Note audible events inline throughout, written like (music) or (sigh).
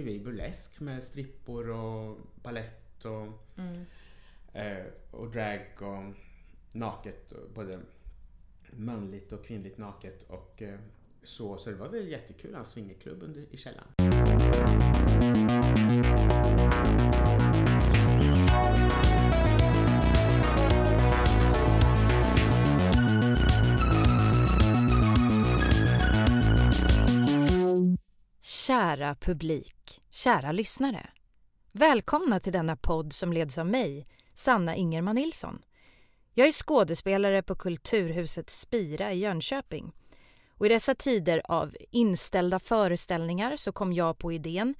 gjorde vi burlesk med strippor och ballett och, Mm. eh, och drag och naket. Både manligt och kvinnligt naket. Och eh, så, så det var väl jättekul. En swingerklubb under, i källaren. Kära publik, kära lyssnare. Välkomna till denna podd som leds av mig, Sanna Ingerman Nilsson. Jag är skådespelare på Kulturhuset Spira i Jönköping. Och I dessa tider av inställda föreställningar så kom jag på idén,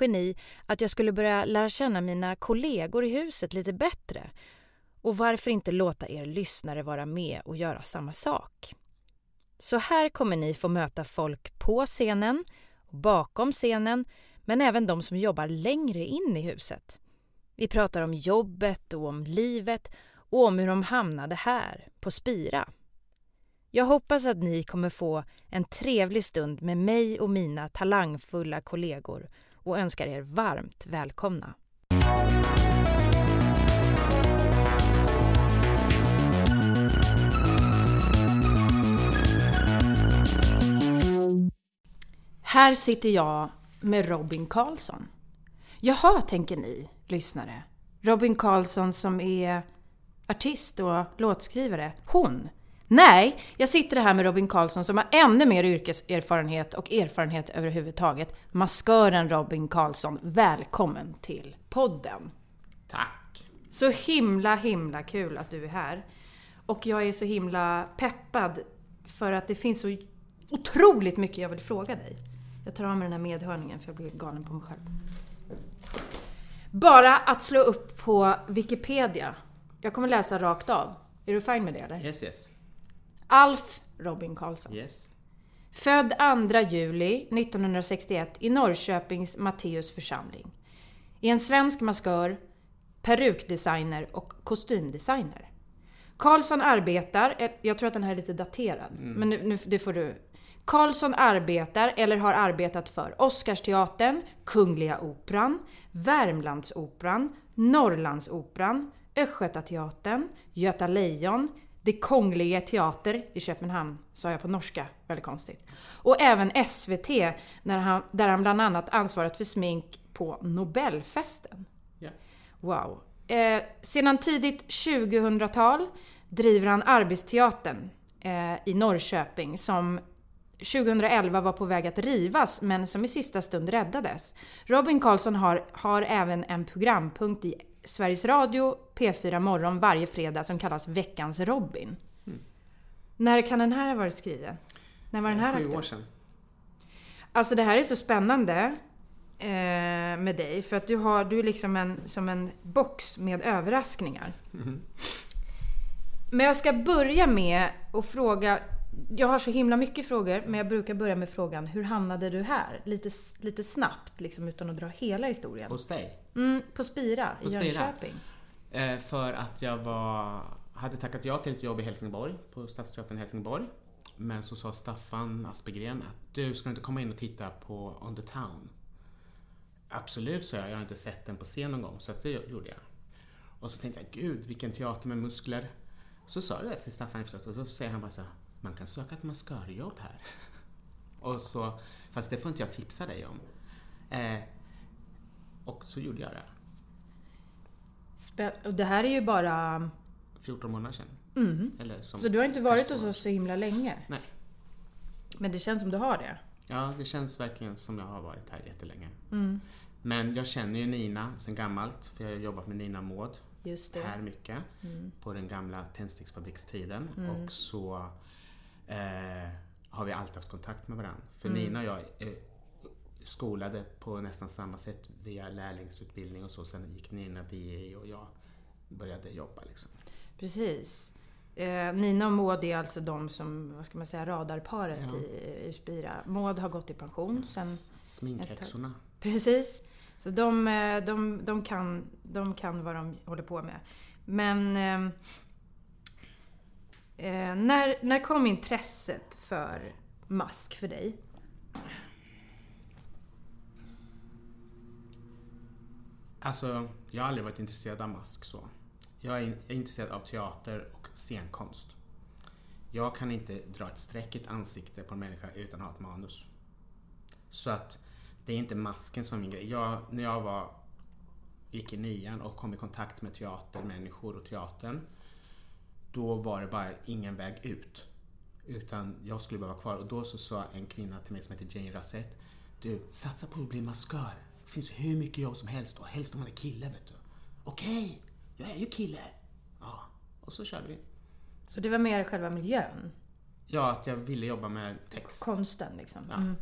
geni, att jag skulle börja lära känna mina kollegor i huset lite bättre. Och varför inte låta er lyssnare vara med och göra samma sak? Så här kommer ni få möta folk på scenen bakom scenen, men även de som jobbar längre in i huset. Vi pratar om jobbet och om livet och om hur de hamnade här, på Spira. Jag hoppas att ni kommer få en trevlig stund med mig och mina talangfulla kollegor och önskar er varmt välkomna. Här sitter jag med Robin Karlsson. Jaha, tänker ni lyssnare. Robin Karlsson som är artist och låtskrivare. Hon? Nej, jag sitter här med Robin Karlsson som har ännu mer yrkeserfarenhet och erfarenhet överhuvudtaget. Maskören Robin Karlsson, välkommen till podden. Tack! Så himla, himla kul att du är här. Och jag är så himla peppad för att det finns så otroligt mycket jag vill fråga dig. Jag tar av mig den här medhörningen för jag blir galen på mig själv. Bara att slå upp på Wikipedia. Jag kommer läsa rakt av. Är du fine med det eller? Yes, yes. Alf Robin Karlsson. Yes. Född 2 juli 1961 i Norrköpings Matteus församling. Är en svensk maskör, perukdesigner och kostymdesigner. Karlsson arbetar, eh, jag tror att den här är lite daterad, men nu, nu, det får du. Karlsson arbetar eller har arbetat för Oscarsteatern, Kungliga Operan, Värmlandsoperan, Norrlandsoperan, Östgötateatern, Göta Lejon, Det Kongliga Teater i Köpenhamn, sa jag på norska, väldigt konstigt. Och även SVT, när han, där han bland annat ansvarat för smink på Nobelfesten. Ja. Wow. Eh, sedan tidigt 2000-tal driver han Arbetsteatern eh, i Norrköping som 2011 var på väg att rivas men som i sista stund räddades. Robin Karlsson har, har även en programpunkt i Sveriges Radio P4 Morgon varje fredag som kallas Veckans Robin. När kan den här ha varit skriven? När var den här Sju aktuell? år sedan. Alltså det här är så spännande eh, med dig för att du, har, du är liksom en, som en box med överraskningar. Men jag ska börja med att fråga, jag har så himla mycket frågor men jag brukar börja med frågan hur hamnade du här? Lite, lite snabbt liksom utan att dra hela historien. Hos dig. Mm, på Spira På i Spira. Jönköping. Eh, för att jag var, hade tackat ja till ett jobb i Helsingborg, på Stadsteatern i Helsingborg. Men så sa Staffan Aspegren att du, ska inte komma in och titta på On the Town? Absolut, sa jag. Jag har inte sett den på scen någon gång, så det gjorde jag. Och så tänkte jag, gud vilken teater med muskler. Så sa jag det till Staffan efteråt och då säger han bara så här, man kan söka ett maskörjobb här. och så, fast det får inte jag tipsa dig om. Eh, och så gjorde jag det. Spä- och det här är ju bara... 14 månader sedan. Mm. Eller Så du har inte varit hos oss så himla länge? Nej. Men det känns som du har det? Ja, det känns verkligen som jag har varit här jättelänge. Mm. Men jag känner ju Nina sen gammalt, för jag har jobbat med Nina Maud här mycket. Mm. På den gamla tändsticksfabrikstiden. Mm. Och så eh, har vi alltid haft kontakt med varandra. För Mm. Nina och jag är skolade på nästan samma sätt via lärlingsutbildning och så. Sen gick Nina DI och jag började jobba liksom. Precis. Eh, Nina och Maud är alltså de som, vad ska man säga, radarparet Ja. i, Spira. Maud har gått i pension sen... S- Sminkhäxorna. Precis. Så de, eh, de, de, kan, de kan vad de håller på med. Men... Eh, eh, när, när kom intresset för mask för dig? Alltså, jag har aldrig varit intresserad av mask så. Jag är, in, jag är intresserad av teater och scenkonst. Jag kan inte dra ett streck i ett ansikte på en människa utan att ha ett manus. Så att det är inte masken som är min grej. Jag, när jag var, gick i nian och kom i kontakt med teatermänniskor och teatern. Då var det bara ingen väg ut. Utan jag skulle bara vara kvar. Och då så sa en kvinna till mig som heter Jane Rasett. Du, satsa på att bli maskör. Det finns hur mycket jobb som helst och helst om man är kille vet du. Okej, jag är ju kille. Ja, och så körde vi. Så det var mer själva miljön? Ja, att jag ville jobba med text. Konsten liksom? Ja. Mm.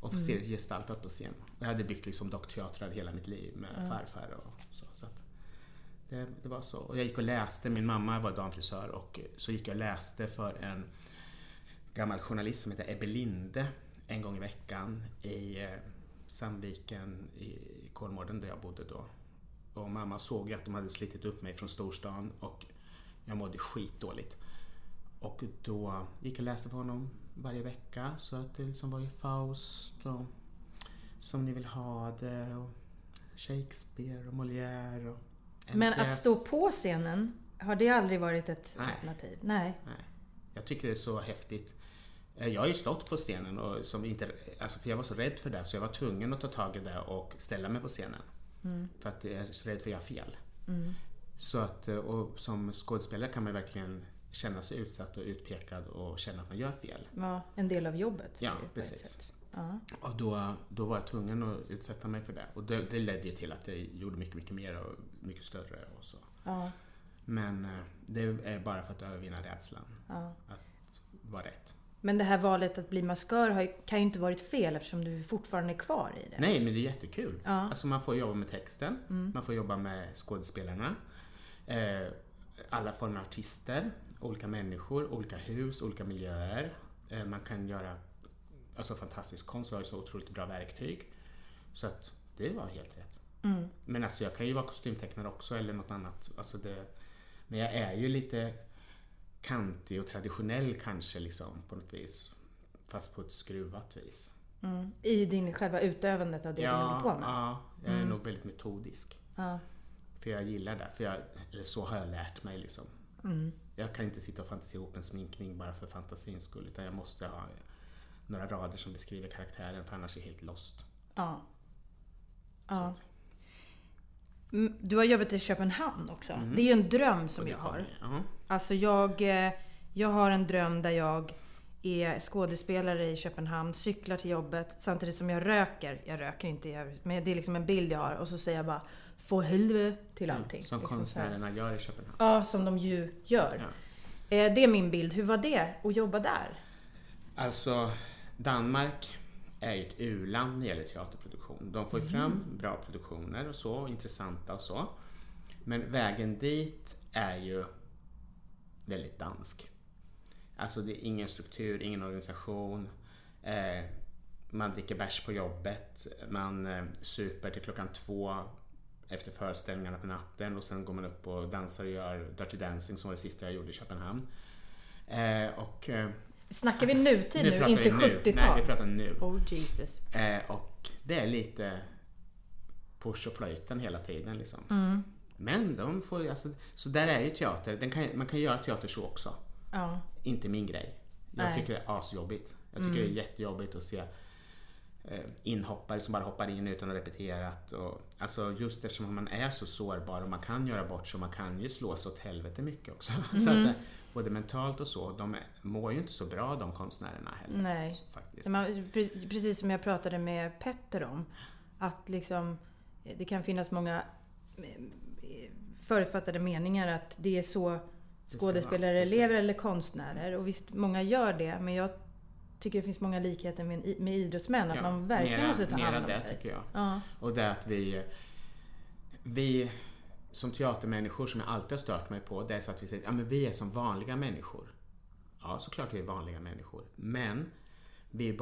Och få se det gestaltat på scen. Jag hade byggt liksom dockteatrar hela mitt liv med farfar och så det, det var så. Och jag gick och läste, min mamma var damfrisör och så gick jag och läste för en gammal journalist som heter Ebbe Linde en gång i veckan i eh, Sandviken i Kolmården där jag bodde då. Och mamma såg ju att de hade slitit upp mig från storstan och jag mådde skitdåligt. Och då gick jag och läste för honom varje vecka så att det liksom var ju Faust och Som ni vill ha det och Shakespeare och Molière och en Men att stå på scenen, har det aldrig varit ett Nej. alternativ? Nej. Nej. Jag tycker det är så häftigt. Eh, Jag har ju stått på scenen och som inte, alltså för jag var så rädd för det så jag var tvungen att ta tag i det och ställa mig på scenen. För att jag är så rädd för att göra fel. Så att, eh, och som skådespelare kan man verkligen känna sig utsatt och utpekad och känna att man gör fel. var en del av jobbet. Ja, precis. Ja. Och då, då var jag tvungen att utsätta mig för det. Och det, det ledde ju till att jag gjorde mycket, mycket mer och mycket större och så. Ja, Men eh, det är bara för att övervinna rädslan. ja. Att vara rätt. Men det här valet att bli maskör kan ju inte varit fel eftersom du fortfarande är kvar i det. Nej, men det är jättekul. Ja. Alltså man får jobba med texten, man får jobba med skådespelarna, eh, alla former av artister, olika människor, olika hus, olika miljöer. Eh, man kan göra alltså, fantastisk konst, vi har ju så otroligt bra verktyg. Så att det var helt rätt. Mm. Men alltså jag kan ju vara kostymtecknare också eller något annat. Alltså det, men jag är ju lite kantig och traditionell kanske liksom på något vis. Fast på ett skruvat vis. Mm. I din själva utövandet av det du håller på med? Ja, jag är nog väldigt metodisk. Ja. För jag gillar det. För jag, eller så har jag lärt mig liksom. Mm. Jag kan inte sitta och fantisera ihop en sminkning bara för fantasins skull. Utan jag måste ha några rader som beskriver karaktären för annars är jag helt lost. ja. Ja. Mm, Du har jobbat i Köpenhamn också. Det är ju en dröm som det jag har. Ja. Alltså jag, eh, jag har en dröm där jag är skådespelare i Köpenhamn, cyklar till jobbet samtidigt som jag röker. Jag röker inte, men det är liksom en bild jag har. Och så säger jag bara Få helvete till allting. Som Liksom konstnärerna gör i Köpenhamn. Ja, som de ju gör. Eh, Det är min bild. Hur var det att jobba där? Alltså, Danmark är ju ett u-land när det gäller teaterproduktion. De får ju fram bra produktioner och så, intressanta och så. Men vägen dit är ju väldigt dansk. Alltså det är ingen struktur, ingen organisation. Eh, man dricker bärs på jobbet, man eh, super till klockan två efter föreställningarna på natten och sen går man upp och dansar och gör Dirty Dancing som var det sista jag gjorde i Köpenhamn. Eh, och eh, Snackar vi nutid nu, pratar inte vi nu. Nej, 70-tal? vi pratar nu. Oh Jesus. Eh, och det är lite push och flöjten hela tiden liksom. Mm. Men de får ju, alltså, så där är ju teater. Den kan, man kan göra teater så också. Ja. Inte min grej. Jag Nej. tycker det är asjobbigt. Jag tycker det är jättejobbigt att se eh, inhoppare som bara hoppar in utan att ha repeterat. Och, alltså just eftersom man är så sårbar och man kan göra bort sig och man kan ju slå sig åt helvete mycket också. (laughs) så att, eh, både mentalt och så. De mår ju inte så bra de konstnärerna heller. Nej. Faktiskt. Man, pre- precis som jag pratade med Petter om. Att liksom, det kan finnas många eh, förutfattade meningar att det är så skådespelare lever eller konstnärer. Och visst, många gör det. Men jag tycker det finns många likheter med, med idrottsmän. Att Ja, man verkligen mera, måste ta hand om det sig. tycker jag. Ja. Och det att vi, vi som teatermänniskor som jag alltid har stört mig på, det är så att vi säger att ja, men vi är som vanliga människor. Ja, såklart vi är vanliga människor. Men vi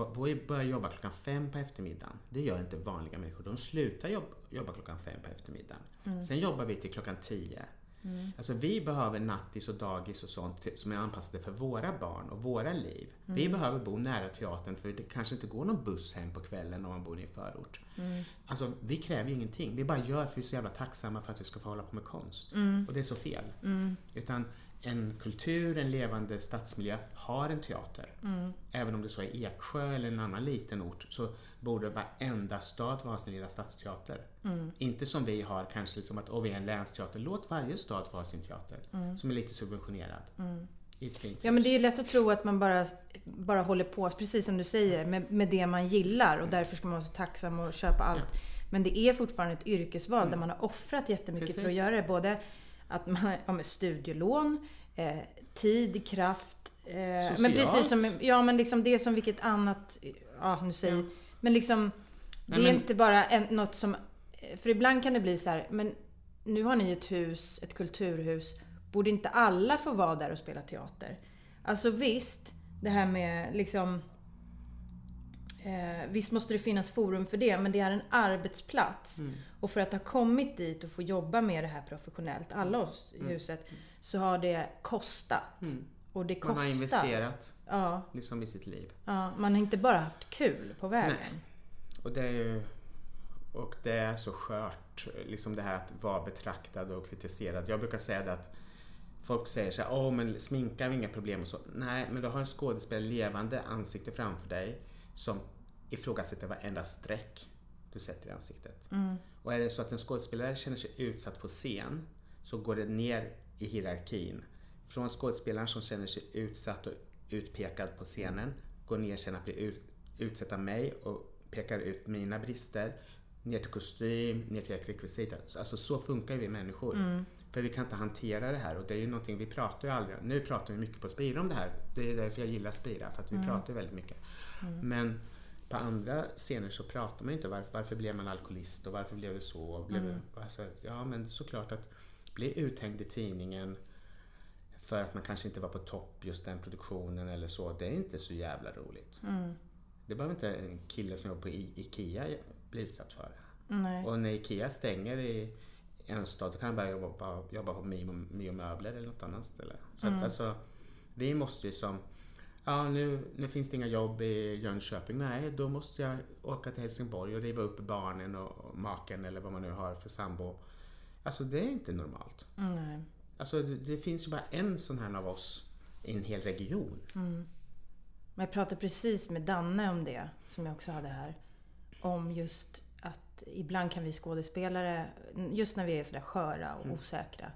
börjar jobba klockan fem på eftermiddagen. Det gör inte vanliga människor. De slutar jobb, jobba klockan fem på eftermiddagen. Mm. Sen jobbar vi till klockan tio. Mm. Alltså vi behöver nattis och dagis och sånt som är anpassade för våra barn och våra liv. Mm. Vi behöver bo nära teatern för det kanske inte går någon buss hem på kvällen om man bor i en förort. Mm. Alltså vi kräver ju ingenting. Vi bara gör för att vi är så jävla tacksamma för att vi ska få hålla på med konst. Mm. Och det är så fel. Mm. Utan en kultur, en levande stadsmiljö har en teater. Mm. Även om det så är Eksjö eller en annan liten ort så borde varenda stad ha sin lilla stadsteater. Mm. Inte som vi har kanske liksom att, vi är en länsteater. Låt varje stad ha sin teater. Mm. Som är lite subventionerad. Mm. Ja men det är lätt att tro att man bara, bara håller på, precis som du säger, med, med det man gillar och därför ska man vara så tacksam och köpa allt. Men det är fortfarande ett yrkesval där mm. man har offrat jättemycket precis. för att göra det. Både att man har ja, studielån, eh, tid, kraft. Eh, men precis som, ja men liksom det som vilket annat, ja nu säger, ja. Men liksom det Nej, är inte bara en, något som, för ibland kan det bli så här, men nu har ni ett hus, ett kulturhus, borde inte alla få vara där och spela teater? Alltså visst, det här med liksom Eh, visst måste det finnas forum för det, men det är en arbetsplats. Mm. Och för att ha kommit dit och få jobba med det här professionellt, alla oss i mm. huset, så har det kostat. Mm. Och det kostar. Man har investerat ja. liksom i sitt liv. Ja, man har inte bara haft kul på vägen. Nej. Och det är ju och det är så skört, liksom det här att vara betraktad och kritiserad. Jag brukar säga det att folk säger så här, åh men sminka är inga problem och så. Nej, men du har en skådespelare levande ansikte framför dig som ifrågasätter varenda streck du sätter i ansiktet. Mm. Och är det så att en skådespelare känner sig utsatt på scen så går det ner i hierarkin. Från skådespelaren som känner sig utsatt och utpekad på scenen går ner sen att bli ut, utsätta mig och pekar ut mina brister ner till kostym, ner till rekvisita. Alltså så funkar vi människor. Mm. För vi kan inte hantera det här och det är ju någonting vi pratar ju aldrig. Nu pratar vi mycket på Spira om det här. Det är därför jag gillar Spira, för att vi mm. pratar väldigt mycket. Mm. Men på andra scener så pratar man inte varför, varför blev man alkoholist och varför blev det så? Blev mm. alltså, ja men såklart att bli uthängd i tidningen för att man kanske inte var på topp just den produktionen eller så. Det är inte så jävla roligt. Mm. Det behöver inte en kille som jobbar på IKEA bli utsatt för. Nej. Och när IKEA stänger i en stad då kan han börja jobba, jobba på Mio Möbler eller något annat ställe. Så mm. att alltså, vi måste ju som Ja, nu, nu finns det inga jobb i Jönköping. Nej, då måste jag åka till Helsingborg och riva upp barnen och maken eller vad man nu har för sambo. Alltså det är inte normalt. Mm. Alltså det, det, finns ju bara en sån här av oss i en hel region. Mm. Men jag pratade precis med Danne om det, som jag också hade här. Om just att ibland kan vi skådespelare, just när vi är sådär sköra och mm. osäkra,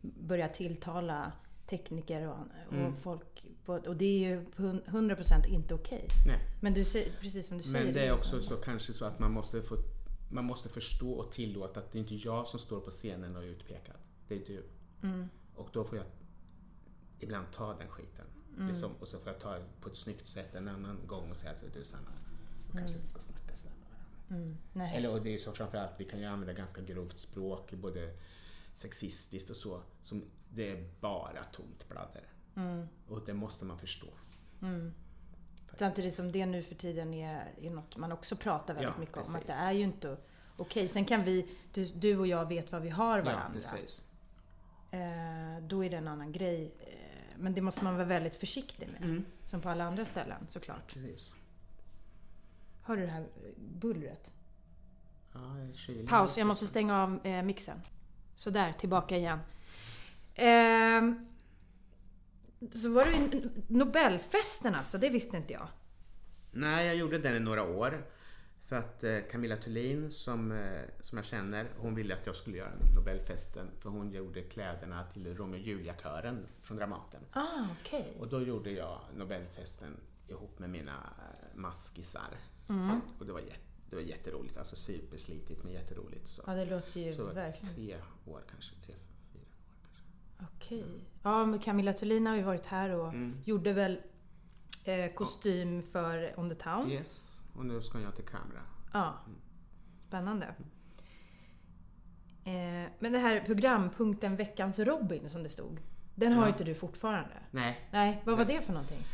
börja tilltala tekniker och, och mm. folk. På, och det är ju 100% inte okej. Okay. Men du säger, precis som du Men säger. Men det är också så, kanske så att man måste, få, man måste förstå och tillåta att det är inte jag som står på scenen och är utpekad. Det är du. Mm. Och då får jag ibland ta den skiten. Mm. Liksom, och så får jag ta det på ett snyggt sätt en annan gång och säga så du Sanna, vi kanske mm. inte ska snacka sådär med varandra. Mm. Eller och det är så framförallt, vi kan ju använda ganska grovt språk, både sexistiskt och så. Som det är bara tomt bladder. Mm. Och det måste man förstå. Mm. Samtidigt som det nu för tiden är, är något man också pratar väldigt ja, mycket precis. om. Att det är ju inte okej. Okay. Sen kan vi, du, du, och jag vet vad vi har varandra. Ja, precis. Eh, då är det en annan grej. Eh, men det måste man vara väldigt försiktig med. Mm. Som på alla andra ställen såklart. Precis. Hör du det här bullret? Ja, Paus, jag måste stänga av eh, mixen. Sådär, tillbaka igen. Eh, så var det Nobelfesten alltså, det visste inte jag. Nej, jag gjorde den i några år. För att eh, Camilla Thulin som, eh, som jag känner, hon ville att jag skulle göra Nobelfesten. För hon gjorde kläderna till Romeo och Julia-kören från Dramaten. Ah, okay. Och då gjorde jag Nobelfesten ihop med mina eh, maskisar. Mm. Och det var, jätte, det var jätteroligt, alltså superslitigt men jätteroligt. Så. Ja, det låter ju så verkligen. tre år kanske, tre, Okej. Ja, men Camilla Thulin har ju varit här och mm. gjorde väl eh, kostym ja. för On the Town. Yes, och nu ska jag till kamera. Ja. Mm. Spännande. Eh, men det här programpunkten Veckans Robin som det stod. Den har ja. inte du fortfarande? Nej. Nej, vad var det för någonting?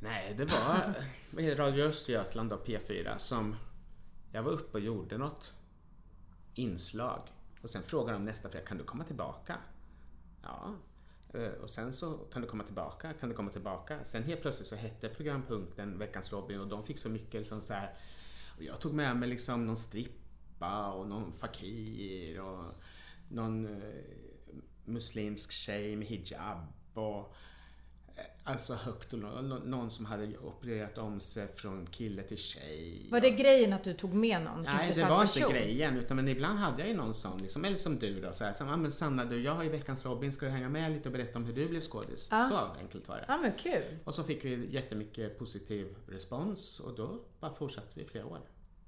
Nej, det var (laughs) Radio Östergötland och P4 som... Jag var uppe och gjorde något inslag. Och sen frågade de nästa fredag, kan du komma tillbaka? Ja. Eh, och sen så kan du komma tillbaka, kan du komma tillbaka. Sen helt plötsligt så hette programpunkten Veckans Robin och de fick så mycket liksom så här. Och jag tog med mig liksom någon strippa och någon fakir och någon eh, muslimsk tjej med hijab och Alltså högt och lågt. Någon som hade opererat om sig från kille till tjej. Var det grejen att du tog med någon Nej, det var inte grejen. Utan men ibland hade jag ju någon sån, liksom, eller som du då. Så här, som, ah, men Sanna, du, jag har ju Veckans Robin, ska du hänga med lite och berätta om hur du blev skådis? Ja. Så enkelt var det. Ja men kul. Och så fick vi jättemycket positiv respons och då bara fortsatte vi i flera år.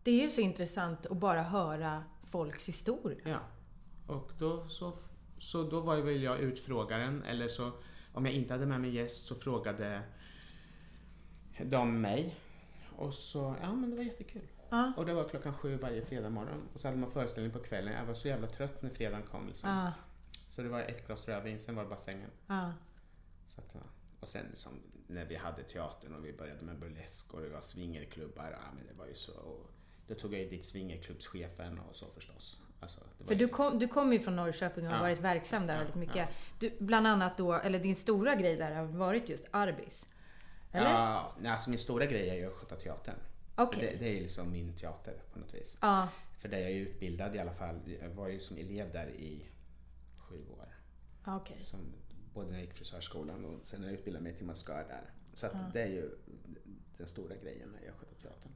Det är ju så intressant att bara höra folks historia. Ja. Och då så, så då var väl jag utfrågaren eller så om jag inte hade med mig gäst så frågade de mig. Och så, ja men det var jättekul. Ja. Och det var klockan sju varje fredag morgon. Och så hade man föreställning på kvällen. Jag var så jävla trött när fredagen kom. Liksom. Ja. Så det var ett glas rödvin, sen var det bassängen. Ja. Så att, och sen liksom, när vi hade teatern och vi började med burlesk och det var swingerklubbar. Ja, men det var ju så. Och då tog jag ju dit swingerklubbschefen och så förstås. Alltså, var För du, kom, du kommer ju från Norrköping och har Ja. varit verksam där Ja, väldigt mycket. ja. Du, bland annat då, eller din stora grej där har varit just Arbis. Eller? Ja, alltså min stora grej är ju Östgötateatern. Okej. Det, det är liksom min teater på något vis. Ja. För där jag är utbildad i alla fall. Jag var ju som elev där i sju år. Okej. Som, både när jag gick frisörskolan och sen när jag utbildade mig till maskör där. Så att det är ju den stora grejen med Östgötateatern.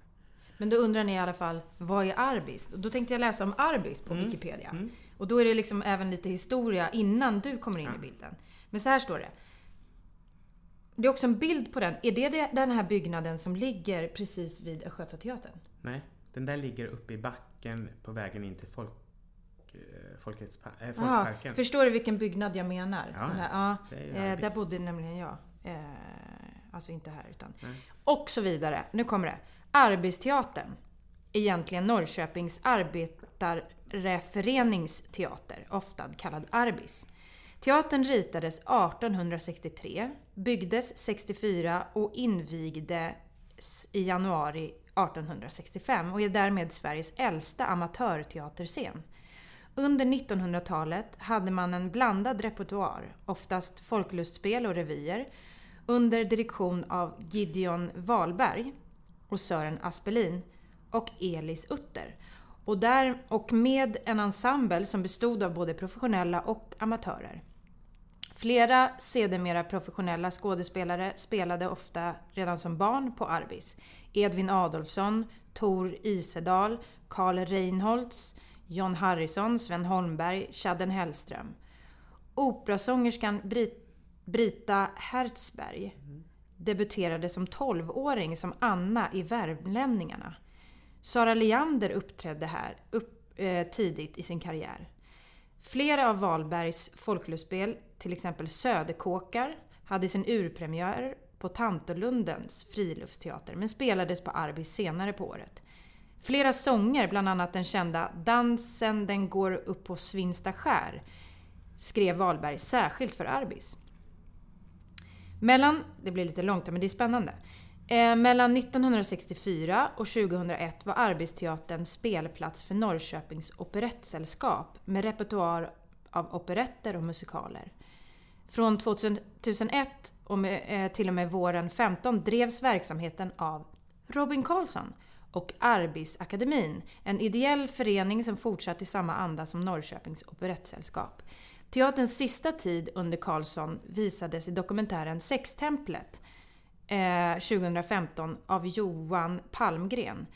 Men då undrar ni i alla fall, vad är Arbis? Då tänkte jag läsa om Arbis Mm. på Wikipedia. Och då är det liksom även lite historia innan du kommer in i bilden. Men så här står det. Det är också en bild på den. Är det den här byggnaden som ligger precis vid Östgötateatern? Nej, den där ligger uppe i backen på vägen in till folk, eh, Folkhetspa- äh, Aha, Folkparken. förstår du vilken byggnad jag menar? Ja, här, ja, det är ju eh, där bodde nämligen jag. Eh, alltså inte här utan. Nej. Och så vidare. Nu kommer det. Arbetsteatern. Egentligen Norrköpings arbetareföreningsteater, ofta kallad Arbis. Teatern ritades 1863, byggdes 64 och invigdes i januari 1865 och är därmed Sveriges äldsta amatörteaterscen. Under 1900-talet hade man en blandad repertoar, oftast folklustspel och revyer, under direktion av Gideon Wahlberg och Sören Aspelin och Elis Utter. Och, där, och med en ensemble som bestod av både professionella och amatörer. Flera sedermera professionella skådespelare spelade ofta redan som barn på Arbis. Edvin Adolfsson, Tor Isedal, Karl Reinholds, John Harrison, Sven Holmberg, Chadden Hellström. Operasångerskan Brit- Brita Hertzberg debuterade som 12-åring som Anna i Värmlänningarna. Sara Leander uppträdde här upp, eh, tidigt i sin karriär. Flera av Wahlbergs folklustspel, till exempel Söderkåkar, hade sin urpremiär på Tantolundens friluftsteater men spelades på Arbis senare på året. Flera sånger, bland annat den kända Dansen den går upp på Svinsta skär, skrev Wahlberg särskilt för Arbis. Mellan, det blir lite långt men det är spännande. Eh, mellan 1964 och 2001 var Arbetsteatern spelplats för Norrköpings operettsällskap med repertoar av operetter och musikaler. Från 2001 och med, eh, till och med våren 15 drevs verksamheten av Robin Karlsson och Arbisakademin, en ideell förening som fortsatt i samma anda som Norrköpings operettsällskap. Teaterns sista tid under Karlsson visades i dokumentären Sextemplet eh, 2015 av Johan Palmgren.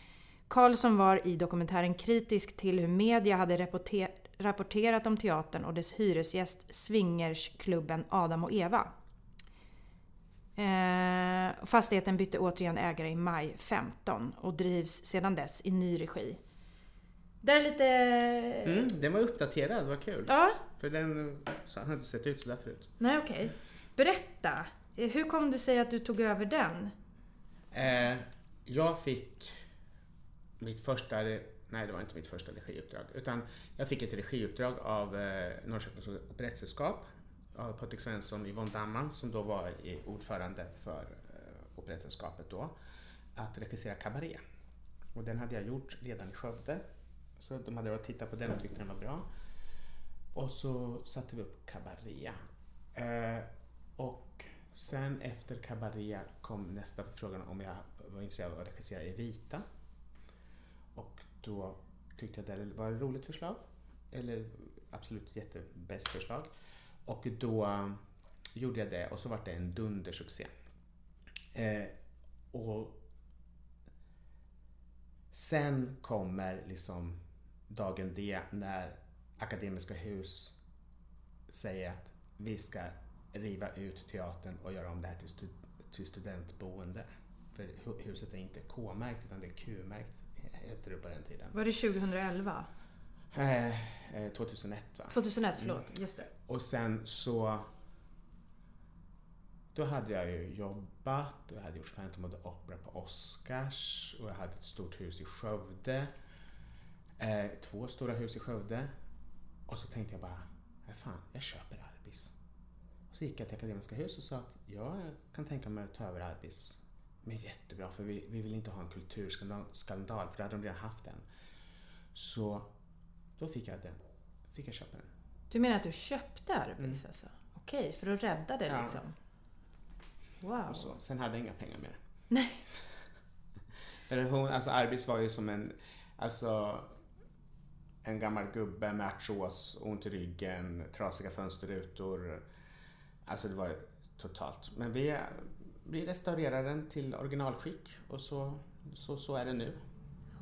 Karlsson var i dokumentären kritisk till hur media hade rapporter- rapporterat om teatern och dess hyresgäst swingersklubben Adam och Eva. Eh, fastigheten bytte återigen ägare i maj 15 och drivs sedan dess i ny regi. Där är lite... Mm, den var uppdaterad, vad kul. Ja, För den så, har inte sett ut sådär förut. nej okej. Berätta. Eh, Hur kom det sig att du tog över den? Eh, jag fick mitt första, nej det var inte mitt första regiuppdrag, utan jag fick ett regiuppdrag av eh, Norrköpings operettsällskap av Patrik Svensson och Yvonne Damman som då var i- ordförande för eh, operettsällskapet då, att regissera Cabaret. Och den hade jag gjort redan i Skövde. Så de hade varit och tittat på den och tyckte den var bra. Och så satte vi upp Cabaria. Eh, och sen efter Cabaria kom nästa frågan om jag var intresserad av att regissera Evita. Och då tyckte jag det var ett roligt förslag. Eller absolut jättebäst förslag. Och då gjorde jag det och så var det en dundersuccé. Eh, och sen kommer liksom dagen D när Akademiska Hus säger att vi ska riva ut teatern och göra om det här till, stud till studentboende. För huset är inte K-märkt utan det är Q-märkt, hette det på den tiden. Var det 2011? Eh, 2001 eh, va? 2001, förlåt. Mm. Just det. Och sen så... Då hade jag ju jobbat och jag hade gjort Phantom of the Opera på Oscars och jag hade ett stort hus i Skövde. Eh, två stora hus i Skövde. Och så tänkte jag bara, fan, jag köper Arbis. Och så gick jag till Akademiska Hus och sa att jag kan tänka mig att ta över Arbis. Men jättebra, för vi, vi vill inte ha en kulturskandal, för det hade de redan haft en. Så då fick jag den. Fick jag köpa den. Du menar att du köpte Arbis mm. alltså? Okej, för att rädda det ja. liksom? Wow. Och så. Sen hade jag inga pengar mer. Nej. (laughs) för hon, alltså Arbis var ju som en, alltså en gammal gubbe med artros, ont i ryggen, trasiga fönsterrutor. Alltså det var totalt. Men vi, vi restaurerade den till originalskick och så, så, så är det nu.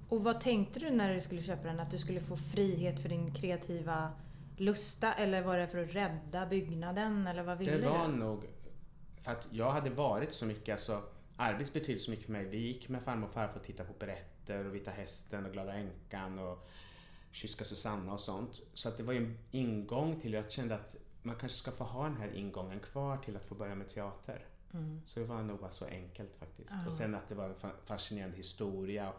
Och vad tänkte du när du skulle köpa den? Att du skulle få frihet för din kreativa lusta? Eller var det för att rädda byggnaden? Eller vad ville Det var du? nog för att jag hade varit så mycket, alltså Arbis betydde så mycket för mig. Vi gick med farmor och farfar och tittade på berättelser och Vita Hästen och Glada Änkan och Kyska Susanna och sånt. Så att det var ju en ingång till, jag kände att man kanske ska få ha den här ingången kvar till att få börja med teater. Mm. Så det var nog bara så enkelt faktiskt. Oh. Och sen att det var en fascinerande historia.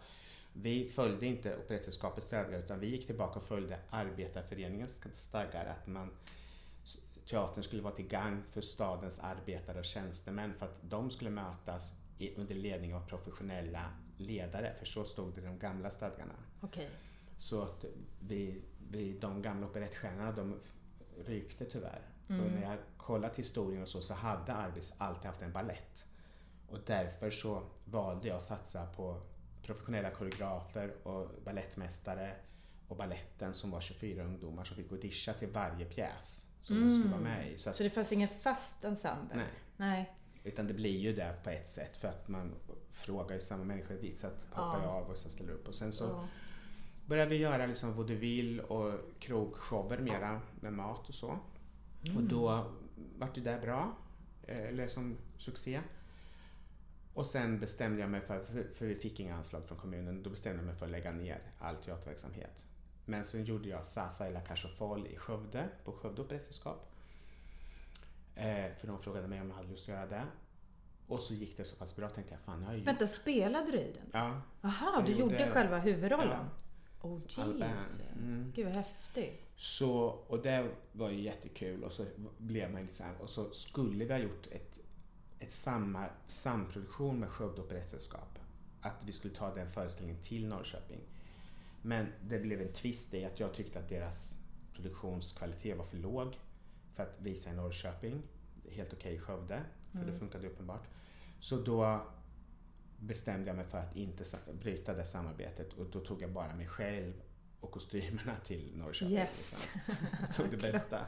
Vi följde inte Operettsällskapets stadgar utan vi gick tillbaka och följde Arbetarföreningens stadgar att man teatern skulle vara till gagn för stadens arbetare och tjänstemän för att de skulle mötas i, under ledning av professionella ledare, för så stod det i de gamla stadgarna. Okay. Så att vi, vi, de gamla operettstjärnorna de rykte tyvärr. Mm. Och när jag kollat historien och så, så hade Arbis alltid haft en ballett. Och därför så valde jag att satsa på professionella koreografer och ballettmästare och balletten som var 24 ungdomar som fick audition till varje pjäs som mm. de skulle vara med i. Så, att, så det fanns ingen fast ensemble? Nej. nej. Utan det blir ju det på ett sätt för att man frågar ju samma människor vis att hoppar ja. av och så ställer upp. Och sen så ja. Började vi göra liksom vaudeville och krogshower mera med mat och så. Mm. Och då vart det där bra, eh, eller som succé. Och sen bestämde jag mig för, för vi fick inga anslag från kommunen, då bestämde jag mig för att lägga ner all teaterverksamhet. Men sen gjorde jag Sasa i La Cage Foll i Skövde, på Skövde Operettsällskap. Eh, för de frågade mig om jag hade lust att göra det. Och så gick det så pass bra tänkte jag, fan jag har ju... Vänta, spelade du i den? Ja. Aha, du gjorde, gjorde själva huvudrollen? Ja. Oh jeez. Mm. Gud vad häftigt. Så, och det var ju jättekul och så blev man lite så här, och så skulle vi ha gjort ett, ett samma, samproduktion med Skövde Operettsällskap. Att vi skulle ta den föreställningen till Norrköping. Men det blev en twist i att jag tyckte att deras produktionskvalitet var för låg för att visa i Norrköping. Helt okej okay i Skövde, för mm. det funkade uppenbart. Så då bestämde jag mig för att inte bryta det samarbetet och då tog jag bara mig själv och kostymerna till Norrköping. Yes. Liksom. Jag tog det (laughs) bästa.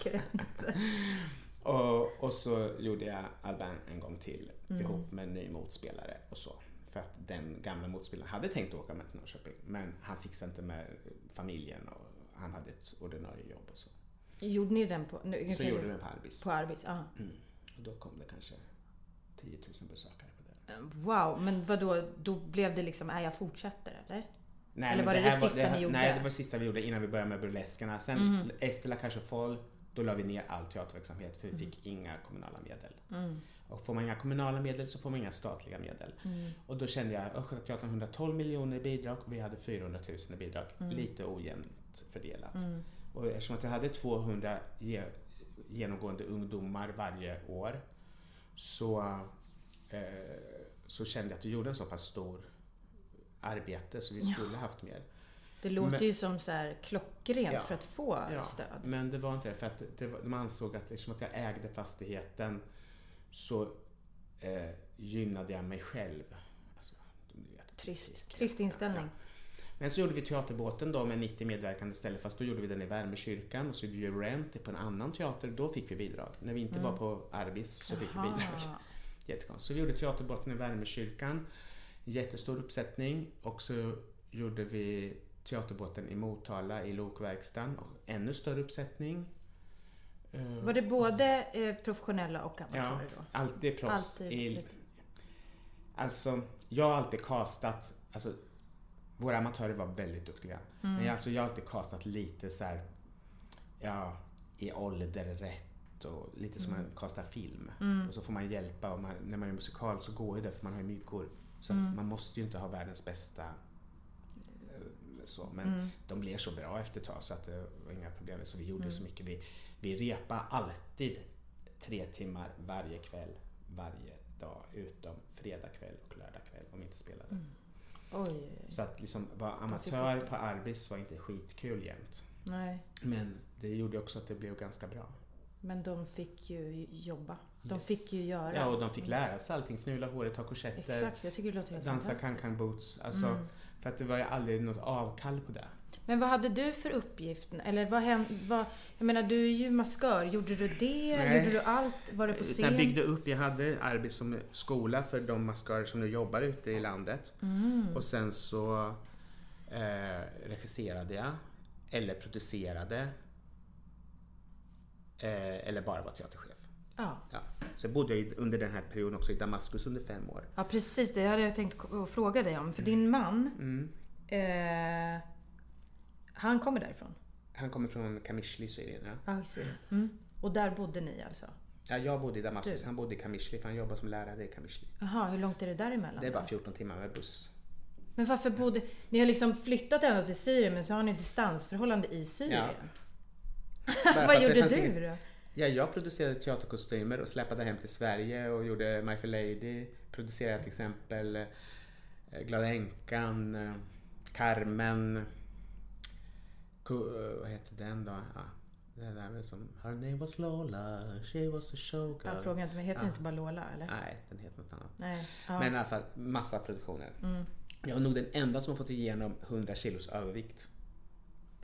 (laughs) och, och så gjorde jag Alban en gång till mm. ihop med en ny motspelare och så. För att den gamla motspelaren hade tänkt åka med till Norrköping men han fixade inte med familjen och han hade ett ordinarie jobb och så. Gjorde ni den på... Nu, så gjorde vi den på Arbis. På Arbis, ja. Mm. Och då kom det kanske 10 000 besökare. Wow, men vad då då blev det liksom, är jag fortsätter eller? Nej, eller var det det, det sista var, det, ni gjorde? Nej, det var det sista vi gjorde innan vi började med burleskerna. Sen mm. efter La Cage Foll, då la vi ner all teaterverksamhet för vi mm. fick inga kommunala medel. Mm. Och får man inga kommunala medel så får man inga statliga medel. Mm. Och då kände jag, Östgötateatern 112 miljoner i bidrag och vi hade 400 000 i bidrag. Mm. Lite ojämnt fördelat. Mm. Och eftersom att jag hade 200 ge, genomgående ungdomar varje år så, så kände jag att vi gjorde en så pass stor arbete så vi skulle ja. haft mer. Det låter Men- ju som så här klockrent Ja. för att få Ja, stöd. men det var inte det. För att det var, de ansåg att eftersom att jag ägde fastigheten så eh, gynnade jag mig själv. Alltså, Trist. Trist inställning. Men så gjorde vi Teaterbåten då med 90 medverkande istället fast då gjorde vi den i Värmekyrkan och så gjorde vi Rent på en annan teater. Då fick vi bidrag. När vi inte Mm. var på Arbis så fick vi Aha. bidrag. Jättekonstigt. Så vi gjorde Teaterbåten i Värmekyrkan. Jättestor uppsättning. Och så gjorde vi Teaterbåten i Motala i Lokverkstan. Och ännu större uppsättning. Eh, Var det både eh, professionella och Ja, amatörer då? alltid proffs. Alltid i. Alltså, jag har alltid castat, alltså våra amatörer var väldigt duktiga. Mm. Men jag, alltså, jag har alltid castat lite så här, ja, i ålder rätt och lite som man castar film. Mm. Och så får man hjälpa och man, när man gör musikal så går ju det för man har ju myggor. Så Mm. man måste ju inte ha världens bästa eh, så. Men Mm. de blev så bra efter ett tag så att det var inga problem. Så vi gjorde så mycket. Vi, vi repade alltid tre timmar varje kväll, varje dag. Utom fredag kväll och lördag kväll om vi inte spelade. Mm. Oj. Så att liksom vara amatör på Arbis var inte skitkul jämt. Nej. Men det gjorde också att det blev ganska bra. Men de fick ju jobba. De Yes. fick ju göra. Ja, och de fick lära sig allting. Fnula håret, ha korsetter, Exakt, jag tycker det låter helt dansa can-can boots. Alltså, Mm. För att det var ju aldrig något avkall på det. Men vad hade du för uppgift? Eller vad hände? Vad, jag menar, du är ju maskör. Gjorde du det? Nej. Gjorde du allt? Var du på scen? Jag byggde upp, jag hade Arbis som skola för de maskörer som nu jobbar ute i landet. Mm. Och sen så eh, regisserade jag, eller producerade, eh, eller bara var teaterchef. Ja. Ja. Så jag bodde i- under den här perioden också i Damaskus under fem år. ja, precis. Det hade jag tänkt fråga dig om. För din man, Mm. eh, han kommer därifrån? Han kommer från Kamishli, Syrien. Ja. Ja, Syrien. Mm. Och där bodde ni alltså? Ja, jag bodde i Damaskus, Du. han bodde i Kamishli för han jobbar som lärare i Kamishli. Jaha, hur långt är det däremellan? Det är bara 14 timmar med buss. Men varför bodde... Ni har liksom flyttat ända till Syrien men så har ni distansförhållande i Syrien. Att Vad gjorde du inget- då? Ja, jag producerade teaterkostymer och släpade hem till Sverige och gjorde My Fair Lady. Producerade till exempel eh, Glada Änkan, eh, Carmen, eh, vad heter den då? Ja, det där med som Her name was Lola, she was a showgirl. Jag frågar inte, men heter Ja. inte bara Lola eller? Nej, den heter något annat. Nej. Ja. Men i alla fall, massa produktioner. Mm. Jag är nog den enda som har fått igenom 100 kilos övervikt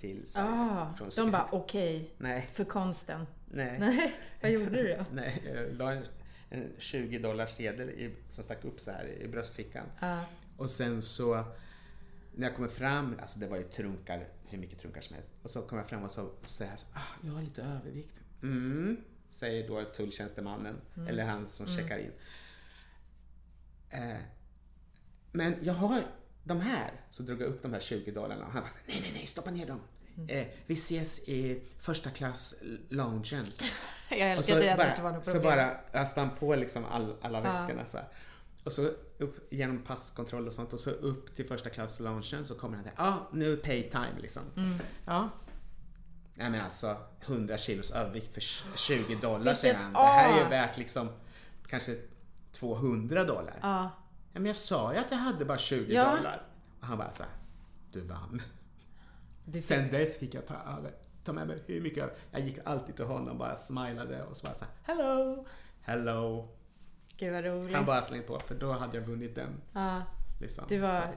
till Sverige. Ah, från de Syrien. bara okej, Nej, för konsten. nej. Nej, vad gjorde du då? (laughs) Nej, jag la en, en 20 dollars sedel i, som stack upp så här i bröstfickan. Ja. Och sen så när jag kommer fram, alltså det var ju trunkar, hur mycket trunkar som helst. Och så kommer jag fram och så säger jag så, ah, jag har lite övervikt. Mm, säger då tulltjänstemannen, eller han som checkar in. Eh, men jag har de här, så drog jag upp de här 20 dollarna och han bara, nej, nej, nej, stoppa ner dem. Eh, vi ses i första klass loungen. (laughs) Jag älskar så det att det bara, var något så problem. bara öste han på liksom all, alla väskorna så här. Och så upp genom passkontroll och sånt och så upp till första klass loungen så kommer han där. Ja, ah, nu är pay time liksom. Mm. Ja. Nej men alltså 100 kilos övervikt för 20 dollar säger han. Det här är ju värt liksom kanske 200 dollar. Ja. Ja, men jag sa ju att jag hade bara 20 Ja. dollar. Och han bara så här, du vann. Du Sen dess fick jag ta över, ta med mig hur mycket. Jag gick alltid till honom och bara smilade och så bara så här, hello, hello. Gud vad roligt. Han bara slängde på för då hade jag vunnit den. ja, Liksom. du var Så,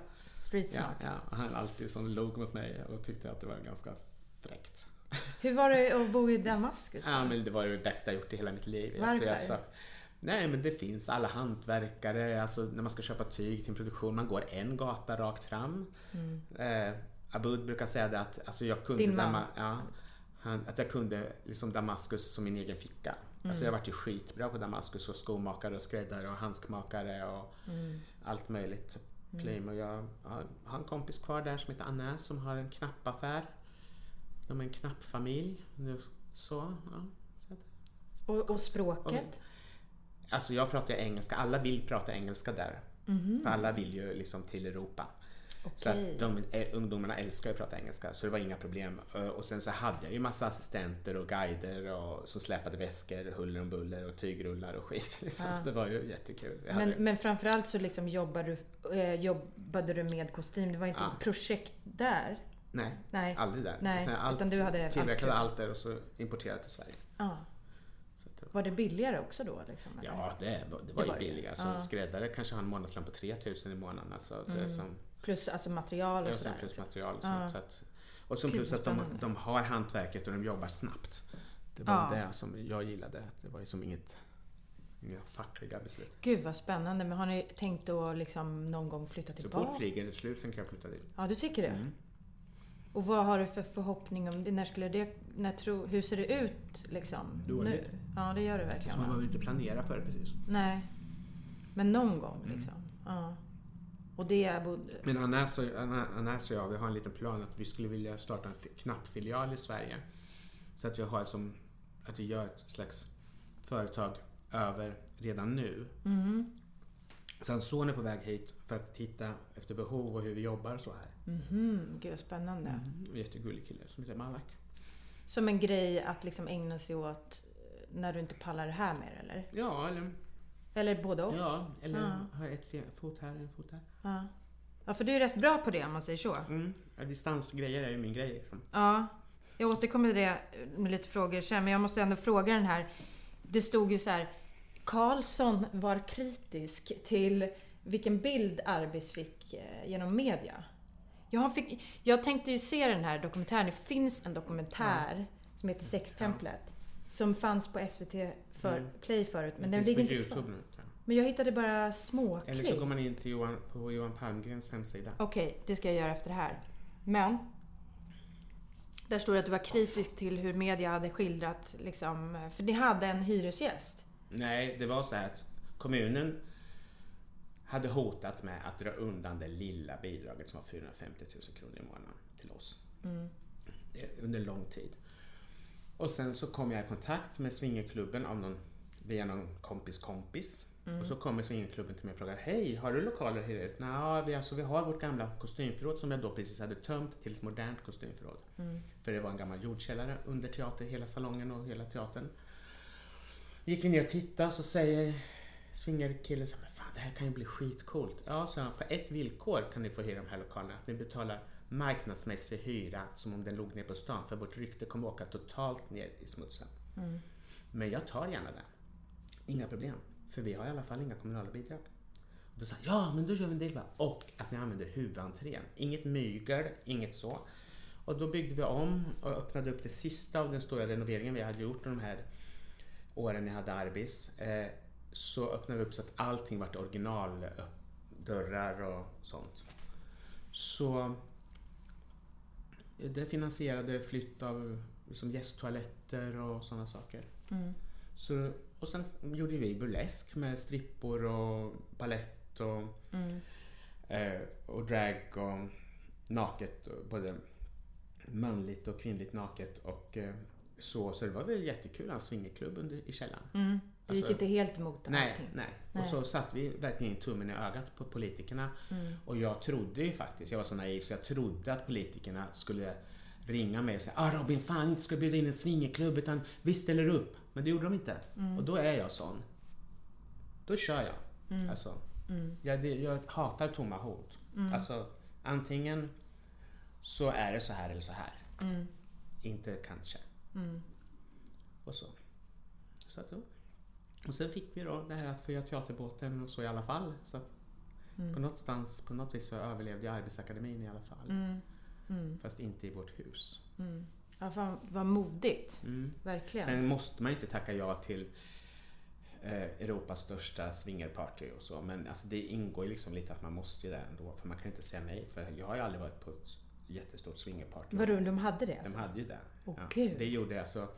street ja, smart. ja, och han alltid som log mot mig och tyckte att det var ganska fräckt. Hur var det att bo i Damaskus? Ja, men det var ju det bästa jag gjort i hela mitt liv. Varför? jag sa, nej, men det finns alla hantverkare, alltså när man ska köpa tyg till en produktion, man går en gata rakt fram. Eh, Abud brukar säga det att alltså jag kunde? Dama- ja, han, att jag kunde liksom Damaskus som min egen ficka. Alltså jag vart ju skitbra på Damaskus och skomakare och skräddare och handskmakare och allt möjligt. Plym och jag har, har en kompis kvar där som heter Anna som har en knappaffär. De är en knappfamilj. Nu, så, ja. Och, och språket? Alltså jag pratar ju engelska, alla vill prata engelska där. För alla vill ju liksom till Europa. Så Okej. att de, eh, ungdomarna älskar att prata engelska så det var inga problem. Eh, Och sen så hade jag ju massa assistenter och guider och som släpade väskor, huller om buller och tygrullar och skit. (laughs) Liksom. Ja. Det var ju jättekul. Jag Men, hade- men framförallt så liksom jobbade, du, eh, jobbade du med kostym. Det var inte Ja. projekt där. Nej, Nej. aldrig där. Nej, allt, utan du hade tillverkade allt där och så importerat till Sverige. Ja. Så Var det billigare också då? Liksom, ja, det, det var Det ju var det. billigare. Alltså, Ja. Skräddare kanske har en månadslön på 3000 i månaden. Alltså, Mm. som, Plus alltså material och sen sådär. plus material och Ja. sånt. Så att, och som plus att de, de har hantverket och de jobbar snabbt. Det var Ja. det som jag gillade. Det var ju som inget, inga fackliga beslut. Gud vad spännande. Men har ni tänkt att liksom någon gång flytta Så tillbaka? fort kriget är slut tänker jag flytta dit. Ja, du tycker det? Mm. Och vad har du för förhoppning om det? När skulle det... När tro, hur ser det ut liksom? Dåligt. Nu? Ja, det gör det verkligen. Så man behöver inte planera för det precis. Nej. Men någon gång Mm. liksom. Ja. Och det är... Men Anas och, Anna- Anas och jag, vi har en liten plan att vi skulle vilja starta en fi- knappfilial i Sverige. Så att vi har som, att vi gör ett slags företag över redan nu. Mhm. Sen son är på väg hit för att titta efter behov och hur vi jobbar så här. Mhm. Gud spännande. En jättegullig kille som heter Malak. Som en grej att liksom ägna sig åt eh, när du inte pallar det här mer eller? Ja, eller, Eller både och? ja, eller Ja. ha ett fot här, en fot där. Ja. ja, för du är rätt bra på det om man säger så. Mm. Ja, distansgrejer är ju min grej liksom. Ja, jag återkommer till det med lite frågor sen, men jag måste ändå fråga den här. Det stod ju så här. Karlsson var kritisk till vilken bild Arbis fick eh, genom media. Jag, fick, jag tänkte ju se den här dokumentären. Det finns en dokumentär som heter Sextemplet. Som fanns på SVT för, Mm. Play förut, men det den ligger inte kvar. Nu. Men jag hittade bara Eller småklipp. så går man in till Johan, på Johan Palmgrens hemsida. Okej, det ska jag göra efter det här. Men där står det att du var kritisk till hur media hade skildrat, liksom, för ni hade en hyresgäst. Nej, det var så här att kommunen hade hotat med att dra undan det lilla bidraget som var 450 000 kronor i månaden till oss. Eh, Under lång tid. Och sen så kom jag i kontakt med swingerklubben av någon, via någon kompis kompis. Och så kommer swingerklubben till mig och frågar Hej, har du lokaler att hyra ut? Nej, vi, alltså, vi har vårt gamla kostymförråd som jag då precis hade tömt till ett modernt kostymförråd. För det var en gammal jordkällare under teater, hela salongen och hela teatern. Gick vi ner och tittade så säger swingerkillen så här, "Men fan det här kan ju bli skitcoolt. Ja, så på ett villkor kan ni få hyra de här lokalerna. Att ni betalar marknadsmässig hyra som om den låg ner på stan. För vårt rykte kommer åka totalt ner i smutsen. Men jag tar gärna det. Inga problem. För vi har i alla fall inga kommunala bidrag. Och då sa han, ja men då gör vi en del bara. Och att ni använder huvudentrén. Inget mygel, inget så. Och då byggde vi om och öppnade upp det sista av den stora renoveringen vi hade gjort de här åren jag hade Arbis. Eh, så öppnade vi upp så att allting vart original. Dörrar och sånt. Så det finansierade flytt av liksom gästtoaletter och sådana saker. Så, och sen gjorde vi burlesk med strippor och ballett och, eh, och drag och naket. Både manligt och kvinnligt naket. Och, eh, så, så det var väl jättekul, en swingerklubb under, i källaren. Mm. Det gick Alltså- inte helt emot Nej, allting. nej. Nej. Och så satte vi verkligen tummen i ögat på politikerna. Mm. Och jag trodde ju faktiskt, jag var så naiv så jag trodde att politikerna skulle ringa mig och säga ah Robin, fan inte ska bjuda in en swingerklubb utan vi ställer upp. Men det gjorde de inte. Mm. Och då är jag sån. Då kör jag. Alltså, Mm. jag, det, jag hatar tomma hot. Alltså, antingen så är det så här eller så här. Mm. Inte kanske. Och så. Så att. Och sen fick vi då det här att få göra teaterbåten och så i alla fall. Så att på, någonstans, på något vis så överlevde jag Arbetsakademin i alla fall. Mm. Mm. Fast inte i vårt hus. Mm. Ja, fan, vad modigt. Mm. Verkligen. Sen måste man ju inte tacka ja till eh, Europas största swingerparty och så. Men alltså, det ingår ju liksom lite att man måste ju det ändå. För man kan inte säga nej. För jag har ju aldrig varit på ett jättestort swingerparty. Vadå, de hade det De alltså? hade ju det. Åh, gud. det gjorde alltså.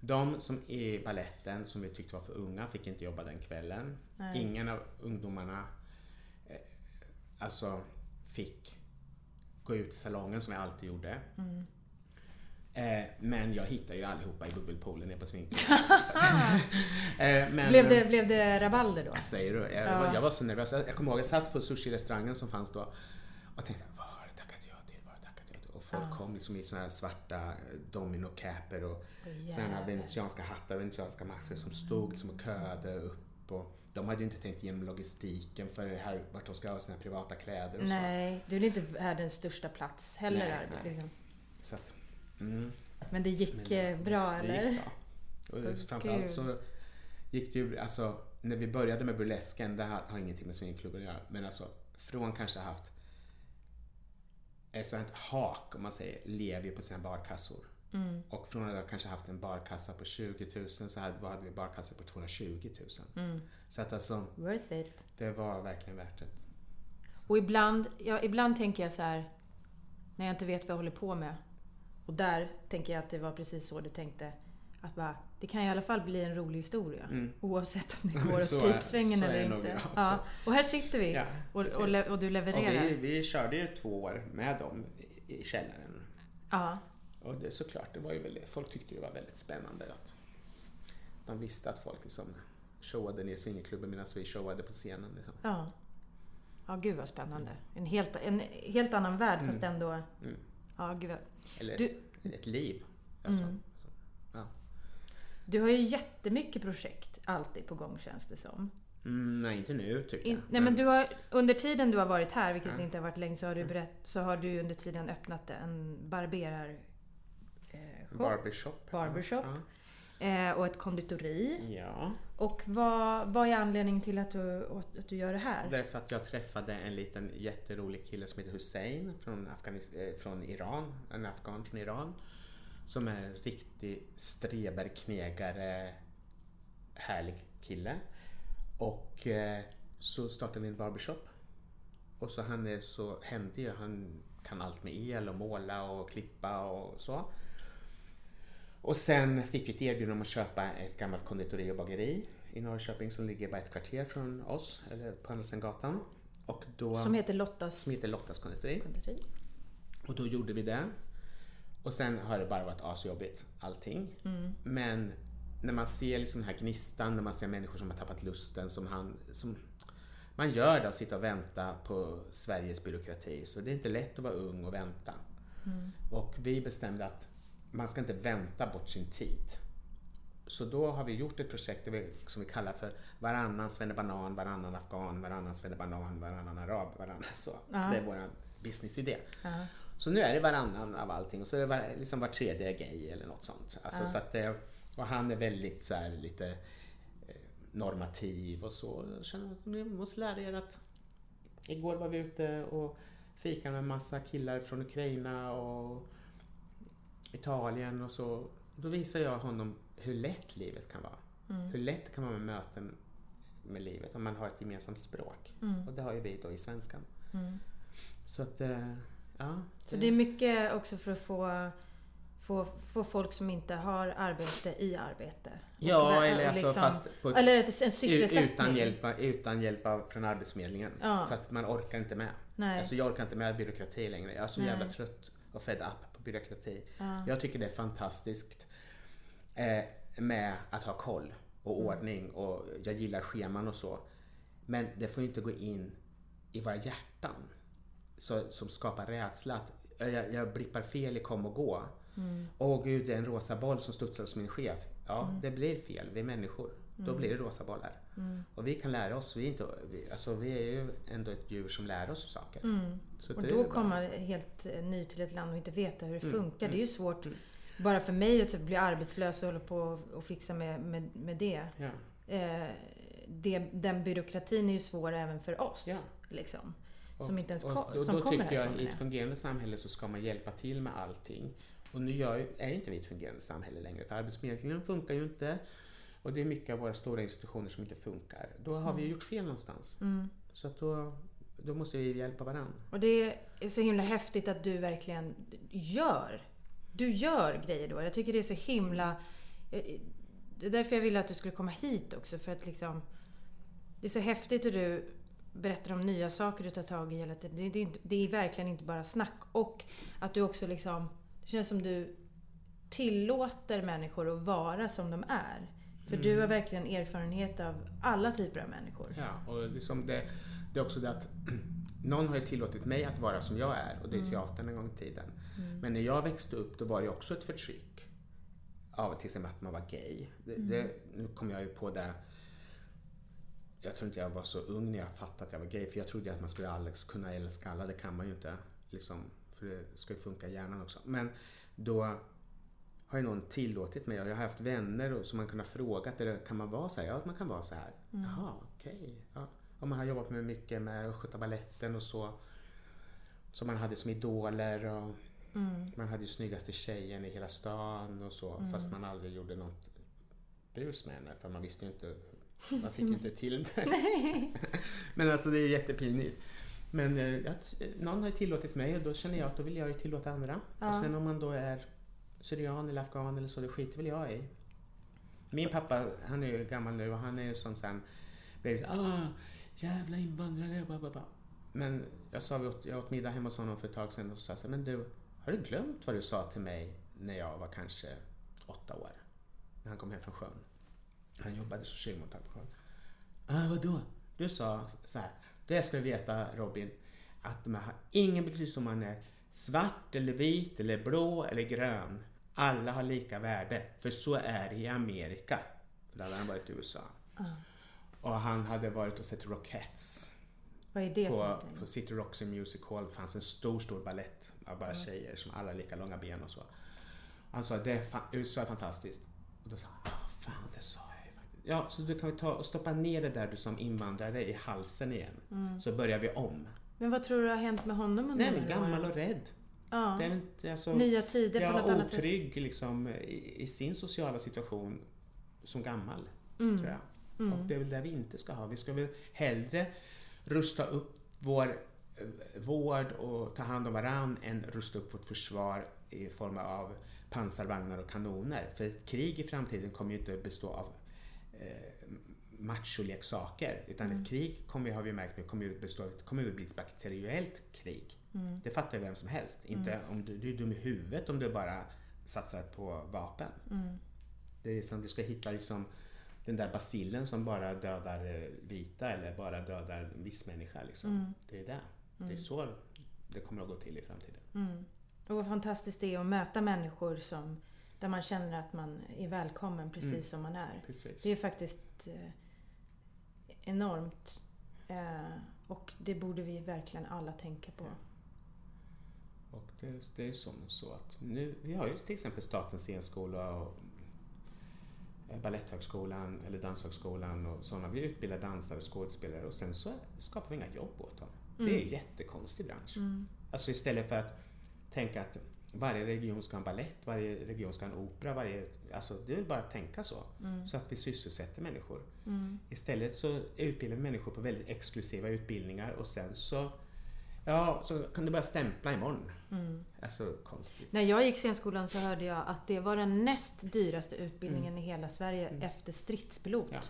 De som i balletten som vi tyckte var för unga fick inte jobba den kvällen. Nej. Ingen av ungdomarna eh, alltså fick gå ut i salongen som jag alltid gjorde. Mm. Eh, men jag hittade ju allihopa i bubbelpoolen nere på sminkklubben. (laughs) (laughs) eh, Blev det, blev det rabalder då? Vad säger du? Jag, Ja. var, jag var så nervös. Jag, jag kommer ihåg, jag satt på sushi-restaurangen som fanns då och tänkte, vad har jag tackat ja till? Vad har jag tackat ja till? Och folk Ja. kom liksom i såna här svarta eh, domino-caper och Åh, såna här venetianska hattar, venetianska masker som stod liksom och köade upp och de hade ju inte tänkt igenom logistiken för det här, vart de ska ha sina privata kläder och Nej, du är inte världens största plats heller. Nej, nej. liksom. så. så att, mm, Men det gick Men det- eh, bra det eller? gick bra. Och framförallt gud. så gick det ju, alltså när vi började med burlesken, det har, har ingenting med swingklubben att göra, men alltså från kanske haft ett sånt hak, om man säger, lever ju på sina barkassor. Mm. Och från att jag kanske haft en barkassa på 20 000 så hade, hade vi barkassor på 220 000. Mm. Så att alltså, Worth it. det var verkligen värt det. Och ibland, ja, ibland tänker jag så här, när jag inte vet vad jag håller på med. Och där tänker jag att det var precis så du tänkte. Att bara, det kan i alla fall bli en rolig historia. Mm. Oavsett om det (laughs) går åt pipsvängen eller nog inte. Ja. Och här sitter vi. Ja, och, och, le- och du Och levererar. vi, vi körde ju två år med dem i, källaren. Ja. Och det såklart, det var ju väldigt, folk tyckte det var väldigt spännande att de visste att folk liksom showade ner swingerklubben medan vi showade på scenen. Liksom. Ja. Ja, gud vad spännande. En helt, en helt annan värld fast ändå... Mm. Ja, gud vad... Eller Du- ett liv. Alltså, Mm. Du har ju jättemycket projekt alltid på gång känns det som. mm, nej, inte nu tycker In, jag. nej men du har, under tiden du har varit här, vilket Ja. inte har varit länge, så har du, berätt, så har du under tiden öppnat en barberar... Eh, shop, Barbershop. Barbershop. Ja. eh, och ett konditori. ja. Och vad, vad är anledningen till att du, att du gör det här? Därför att jag träffade en liten jätterolig kille som heter Hussein från, Afghanis- eh, från Iran. En afghan från Iran. Som är en riktig streberknegare, härlig kille. Och eh, så startade vi en barbershop. Och så han är så händig. Han kan allt med el och måla och klippa och så. Och sen fick vi ett erbjudande om att köpa ett gammalt konditori och bageri i Norrköping som ligger bara ett kvarter från oss, eller på andra sidan gatan. Och då, Som heter Lottas som heter Lottas konditori. konditori. Och då gjorde vi det. Och sen har det bara varit asjobbigt allting. Men när man ser liksom den här gnistan, när man ser människor som har tappat lusten, som han... Som, man gör det och sitta och vänta på Sveriges byråkrati. Så det är inte lätt att vara ung och vänta. Och vi bestämde att man ska inte vänta bort sin tid. Så då har vi gjort ett projekt som vi kallar för varannan svennebanan, varannan afghan, varannan svennebanan, varannan arab, varannan så. Ja. Det är vår businessidé. Ja. Så nu är det varannan av allting och så är det var, liksom var tredje gay eller något sånt. Alltså, Ja. så att, det- och han är väldigt så här, lite eh, normativ och så. Jag känner att ni måste lära er att igår var vi ute och fikade med massa killar från Ukraina och Italien och så. Då visar jag honom hur lätt livet kan vara. Mm. Hur lätt det kan vara med möten med livet om man har ett gemensamt språk. Mm. Och det har ju vi då i svenskan. Mm. Så att, ja. Så det är mycket också för att få, få, få folk som inte har arbete i arbete. Och Ja, vä- eller och alltså liksom- fast ett, Eller ett, en sysselsättning. utan, hjälp, utan hjälp av, från Arbetsförmedlingen. Ja. För att man orkar inte med. Nej. Alltså jag orkar inte med byråkrati längre. Jag är så Nej. jävla trött och fed up på byråkrati. Ja. Jag tycker det är fantastiskt eh, med att ha koll och Mm. ordning och jag gillar scheman och så. Men det får ju inte gå in i våra hjärtan så, som skapar rädsla. Att jag, jag blippar fel i kom och gå. Mm. Åh gud, det är en rosa boll som studsar hos min chef. Ja, det blir fel. Vi är människor. Då blir det rosa bollar. Mm. Och vi kan lära oss. Vi är, inte, vi, alltså, vi är ju ändå ett djur som lär oss saker. Mm. Och då bara- komma helt eh, ny till ett land och inte veta hur det Mm, funkar. mm, Det är ju svårt. Bara för mig att typ bli arbetslös och hålla på och fixa med, med, med det. Ja. Eh, det. Den byråkratin är ju svår även för oss. Ja. Liksom. Som inte ens och, ko- och som då kommer tycker jag härifrån i ett fungerande samhälle så ska man hjälpa till med allting. Och nu gör, är inte vi ett fungerande samhälle längre för Arbetsförmedlingen funkar ju inte. Och det är mycket av våra stora institutioner som inte funkar. Då har vi ju gjort fel någonstans. Mm. Så att då, då måste vi hjälpa varandra. Och det är så himla häftigt att du verkligen gör. Du gör grejer då. Jag tycker det är så himla... Det är därför jag ville att du skulle komma hit också. För att liksom... Det är så häftigt hur du berättar om nya saker du tar tag i hela tiden. Det, det, det är verkligen inte bara snack. Och att du också liksom... Det känns som du tillåter människor att vara som de är. För du har verkligen erfarenhet av alla typer av människor. Ja, och liksom det, det är också det att (clears throat) någon har ju tillåtit mig att vara som jag är och det är teatern en gång i tiden. Men när jag växte upp då var det också ett förtryck av till exempel att man var gay. Det, det, nu kommer jag ju på det jag tror inte jag var så ung när jag fattade att jag var gay. För jag trodde att man skulle Alex kunna älska alla. Det kan man ju inte. Liksom, för det ska ju funka i hjärnan också. Men då har ju någon tillåtit mig. Jag har haft vänner som man kunnat fråga. Kan man vara så här? Ja, man kan vara så här. Mm. Jaha, okej. Okay. Ja. Och man har jobbat med mycket med Östgötabaletten och så. Som man hade som idoler. Och mm. Man hade ju snyggaste tjejen i hela stan och så. Mm. Fast man aldrig gjorde något bus med henne. För man visste ju inte man fick ju inte till det. (laughs) Men alltså det är jättepinigt. Men eh, att, någon har tillåtit mig och då känner jag att då vill jag ju tillåta andra. Ja. Och sen om man då är syrian eller afghan eller så, det skiter väl jag i. Min pappa, han är ju gammal nu och han är ju sån sen, blev ah, jävla invandrare, ba, ba, ba. Men jag sa, jag åt middag hemma hos honom för ett tag sedan och sa så men du, har du glömt vad du sa till mig när jag var kanske åtta år? När han kom hem från sjön. Han jobbade som sjön. Ah, vadå? Du sa så här. Det ska du veta Robin. Att man har ingen betydelse om man är svart eller vit eller blå eller grön. Alla har lika värde. För så är det i Amerika. För då hade han varit i USA. Mm. Och han hade varit och sett Rockettes. Vad är det på, för På City Rocks Music Hall fanns en stor, stor ballett av bara mm. tjejer som alla lika långa ben och så. Han sa att USA är fantastiskt. Och då sa han, ah, fan det sa Ja, så du kan ta och stoppa ner det där du som invandrare i halsen igen. Mm. Så börjar vi om. Men vad tror du har hänt med honom under Nej, gammal och rädd. Ja. Det är inte, alltså, Nya tider på något annat sätt. otrygg liksom, i, i, sin sociala situation som gammal. Mm. Tror jag. Mm. Och det är väl det vi inte ska ha. Vi ska väl hellre rusta upp vår eh, vård och ta hand om varann än rusta upp vårt försvar i form av pansarvagnar och kanoner. För ett krig i framtiden kommer ju inte bestå av eh, macholeksaker. Utan mm. ett krig kommer, har vi märkt nu, kommer, bestå, kommer att bli ett bakteriellt krig. Mm. Det fattar ju vem som helst. Inte mm. om du, du är dum i huvudet om du bara satsar på vapen. Mm. Det är som du ska hitta liksom den där basillen som bara dödar eh, vita eller bara dödar en viss människa. Liksom. Mm. Det är det. Det är så det kommer att gå till i framtiden. Och vad fantastiskt det är att möta människor som där man känner att man är välkommen precis mm. som man är. Precis. Det är faktiskt eh, enormt. Eh, och det borde vi verkligen alla tänka på. Och det, det är som så att nu, vi har ju till exempel Statens scenskola och eh, Baletthögskolan eller Danshögskolan och sådana. Vi utbildar dansare och skådespelare och sen så skapar vi inga jobb åt dem. Mm. Det är en jättekonstig bransch. Mm. Alltså istället för att tänka att varje region ska ha en ballett, varje region ska ha en opera. Varje, alltså det är bara att tänka så. Mm. Så att vi sysselsätter människor. Mm. Istället så utbildar vi människor på väldigt exklusiva utbildningar och sen så Ja, så kan du börja stämpla imorgon. Mm. Alltså konstigt. När jag gick scenskolan så hörde jag att det var den näst dyraste utbildningen mm. i hela Sverige mm. efter stridspilot. Ja.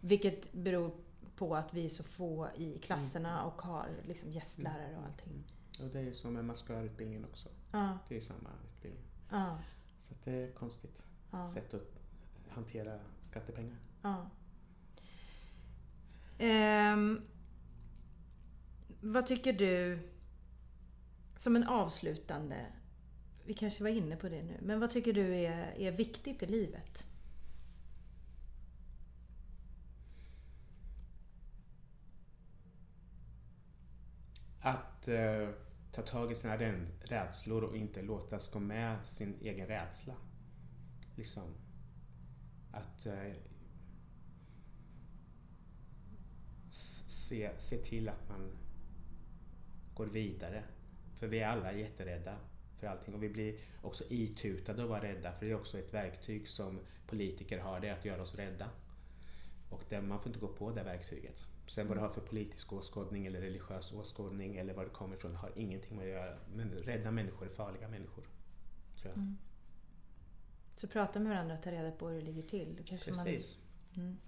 Vilket beror på att vi är så få i klasserna mm. och har liksom gästlärare och allting. Och det är ju som med maskörutbildningen också. Ja. Det är ju samma utbildning. Ja. Så det är konstigt ja. sätt att hantera skattepengar. Um, vad tycker du, som en avslutande, vi kanske var inne på det nu, men vad tycker du är, är viktigt i livet? Att eh, ta tag i sina rädslor och inte låtas gå med sin egen rädsla. Liksom. Att eh, se, se till att man går vidare. För vi är alla jätterädda för allting och vi blir också itutade att vara rädda för det är också ett verktyg som politiker har, det är att göra oss rädda. Och det, man får inte gå på det verktyget. Sen vad du har för politisk åskådning eller religiös åskådning eller var det kommer ifrån har ingenting med att göra. Men rädda människor är farliga människor. Tror jag. Mm. Så prata med varandra och ta reda på hur det ligger till. Kanske Precis. Man... Mm.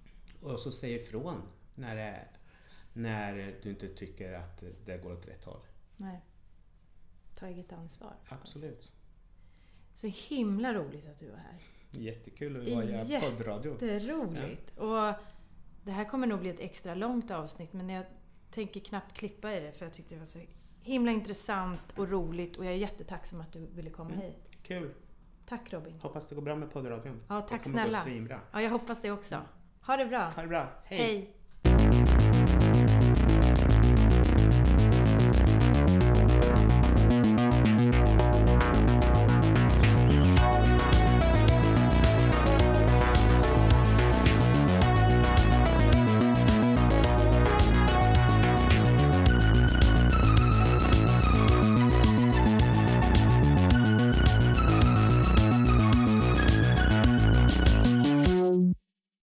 Och så säg ifrån när, det, när du inte tycker att det går åt rätt håll. Nej. Ta eget ansvar. Absolut. Så himla roligt att du var här. Jättekul att vara i poddradio. Jätteroligt. Ja. Och det här kommer nog bli ett extra långt avsnitt men jag tänker knappt klippa i det för jag tyckte det var så himla intressant och roligt och jag är jättetacksam att du ville komma mm. hit. Kul! Tack Robin! Hoppas det går bra med poddradion. Ja, tack snälla! Ja, jag hoppas det också. Ha det bra! Ha det bra! Hej. Hej.